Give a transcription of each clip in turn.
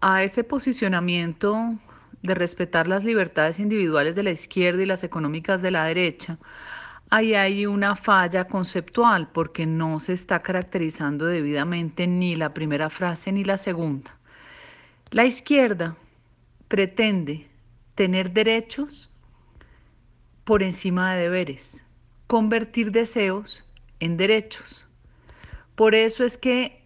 a ese posicionamiento de respetar las libertades individuales de la izquierda y las económicas de la derecha, ahí hay una falla conceptual porque no se está caracterizando debidamente ni la primera frase ni la segunda. La izquierda pretende tener derechos por encima de deberes, convertir deseos en derechos. Por eso es que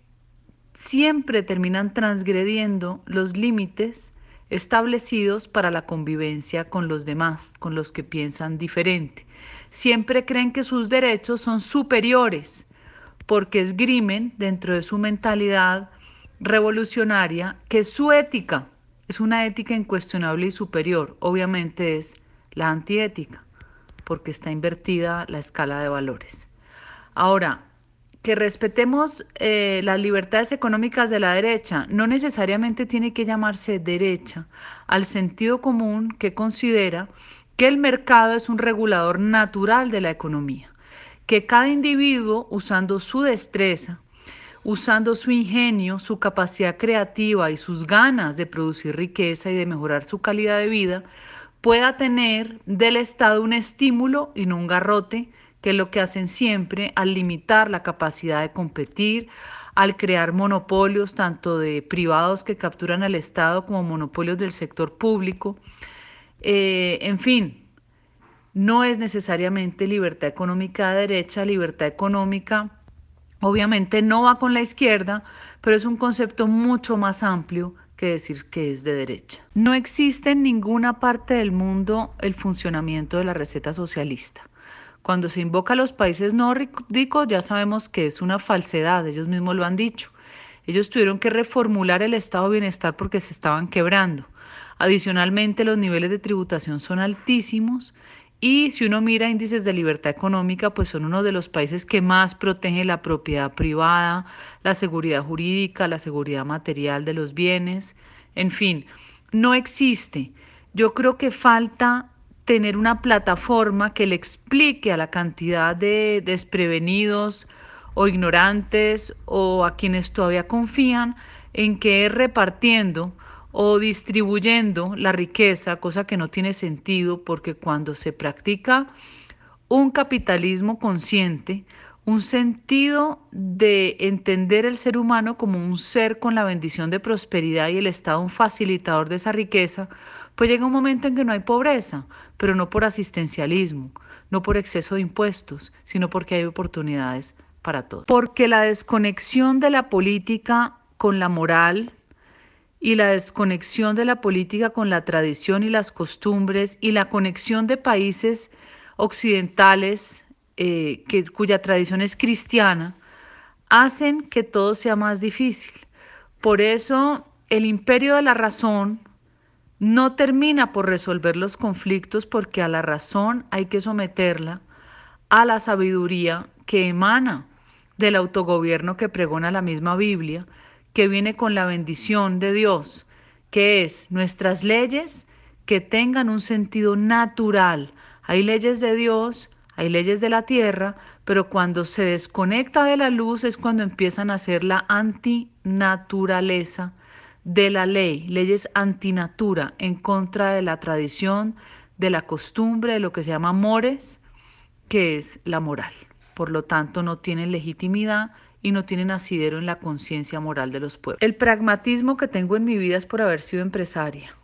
siempre terminan transgrediendo los límites establecidos para la convivencia con los demás, con los que piensan diferente. Siempre creen que sus derechos son superiores porque esgrimen dentro de su mentalidad revolucionaria que su ética es una ética incuestionable y superior. Obviamente es la antiética porque está invertida la escala de valores. Ahora, que respetemos eh, las libertades económicas de la derecha no necesariamente tiene que llamarse derecha al sentido común que considera que el mercado es un regulador natural de la economía, que cada individuo usando su destreza, usando su ingenio, su capacidad creativa y sus ganas de producir riqueza y de mejorar su calidad de vida, pueda tener del Estado un estímulo y no un garrote que lo que hacen siempre al limitar la capacidad de competir, al crear monopolios tanto de privados que capturan al Estado como monopolios del sector público. Eh, en fin, no es necesariamente libertad económica de derecha, libertad económica obviamente no va con la izquierda, pero es un concepto mucho más amplio que decir que es de derecha. No existe en ninguna parte del mundo el funcionamiento de la receta socialista. Cuando se invoca a los países nórdicos ya sabemos que es una falsedad, ellos mismos lo han dicho. Ellos tuvieron que reformular el estado de bienestar porque se estaban quebrando. Adicionalmente, los niveles de tributación son altísimos y si uno mira índices de libertad económica, pues son uno de los países que más protege la propiedad privada, la seguridad jurídica, la seguridad material de los bienes, en fin, no existe. Yo creo que falta tener una plataforma que le explique a la cantidad de desprevenidos o ignorantes o a quienes todavía confían en que es repartiendo o distribuyendo la riqueza, cosa que no tiene sentido porque cuando se practica un capitalismo consciente, un sentido de entender el ser humano como un ser con la bendición de prosperidad y el Estado un facilitador de esa riqueza, pues llega un momento en que no hay pobreza, pero no por asistencialismo, no por exceso de impuestos, sino porque hay oportunidades para todos. Porque la desconexión de la política con la moral y la desconexión de la política con la tradición y las costumbres y la conexión de países occidentales eh, que, cuya tradición es cristiana, hacen que todo sea más difícil. Por eso el imperio de la razón no termina por resolver los conflictos porque a la razón hay que someterla a la sabiduría que emana del autogobierno que pregona la misma Biblia, que viene con la bendición de Dios, que es nuestras leyes que tengan un sentido natural. Hay leyes de Dios hay leyes de la tierra, pero cuando se desconecta de la luz es cuando empiezan a ser la antinaturaleza de la ley, leyes antinatura en contra de la tradición, de la costumbre, de lo que se llama mores, que es la moral. Por lo tanto, no tienen legitimidad y no tienen asidero en la conciencia moral de los pueblos. El pragmatismo que tengo en mi vida es por haber sido empresaria,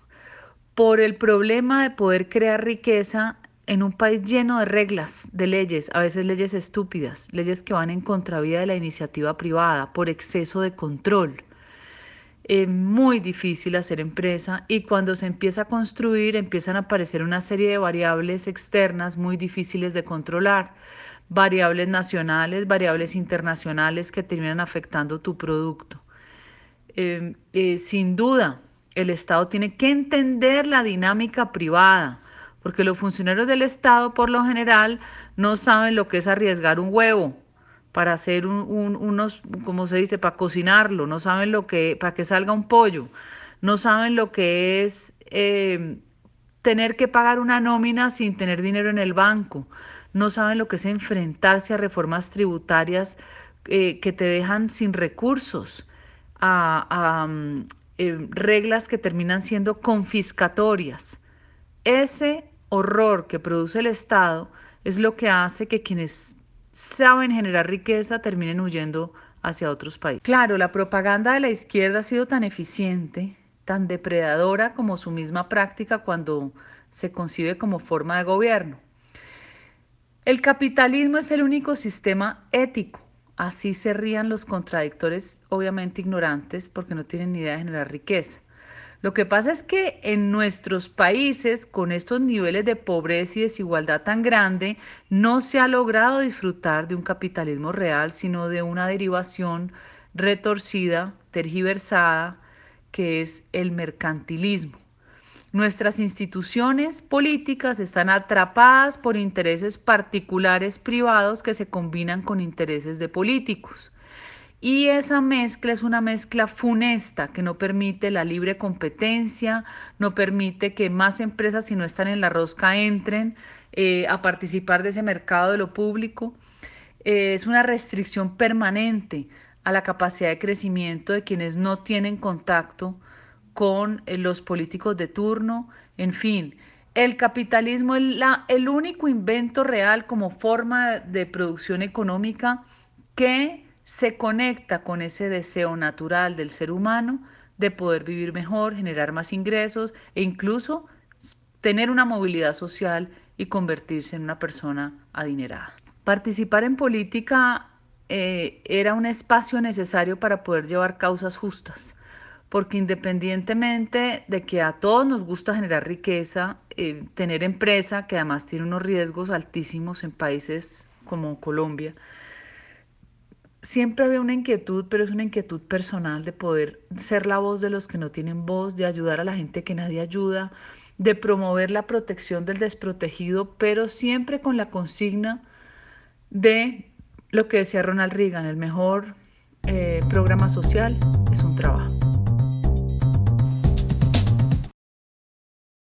por el problema de poder crear riqueza en un país lleno de reglas, de leyes, a veces leyes estúpidas, leyes que van en contravía de la iniciativa privada por exceso de control. Es muy difícil hacer empresa y cuando se empieza a construir empiezan a aparecer una serie de variables externas muy difíciles de controlar, variables nacionales, variables internacionales que terminan afectando tu producto. Eh, eh, sin duda, el Estado tiene que entender la dinámica privada porque los funcionarios del Estado por lo general no saben lo que es arriesgar un huevo para hacer unos, como se dice, para cocinarlo, no saben lo que, para que salga un pollo, no saben lo que es eh, tener que pagar una nómina sin tener dinero en el banco, no saben lo que es enfrentarse a reformas tributarias eh, que te dejan sin recursos, a, eh, reglas que terminan siendo confiscatorias. Ese horror que produce el Estado es lo que hace que quienes saben generar riqueza terminen huyendo hacia otros países. Claro, la propaganda de la izquierda ha sido tan eficiente, tan depredadora como su misma práctica cuando se concibe como forma de gobierno. El capitalismo es el único sistema ético. Así se rían los contradictores, obviamente ignorantes, porque no tienen ni idea de generar riqueza. Lo que pasa es que en nuestros países, con estos niveles de pobreza y desigualdad tan grande, no se ha logrado disfrutar de un capitalismo real, sino de una derivación retorcida, tergiversada, que es el mercantilismo. Nuestras instituciones políticas están atrapadas por intereses particulares privados que se combinan con intereses de políticos. Y esa mezcla es una mezcla funesta que no permite la libre competencia, no permite que más empresas, si no están en la rosca, entren eh, a participar de ese mercado de lo público. Eh, es una restricción permanente a la capacidad de crecimiento de quienes no tienen contacto con eh, los políticos de turno, en fin. El capitalismo es el único invento real como forma de producción económica que se conecta con ese deseo natural del ser humano de poder vivir mejor, generar más ingresos e incluso tener una movilidad social y convertirse en una persona adinerada. Participar en política eh, era un espacio necesario para poder llevar causas justas, porque independientemente de que a todos nos gusta generar riqueza, eh, tener empresa, que además tiene unos riesgos altísimos en países como Colombia, siempre había una inquietud, pero es una inquietud personal de poder ser la voz de los que no tienen voz, de ayudar a la gente que nadie ayuda, de promover la protección del desprotegido, pero siempre con la consigna de lo que decía Ronald Reagan, el mejor eh, programa social es un trabajo.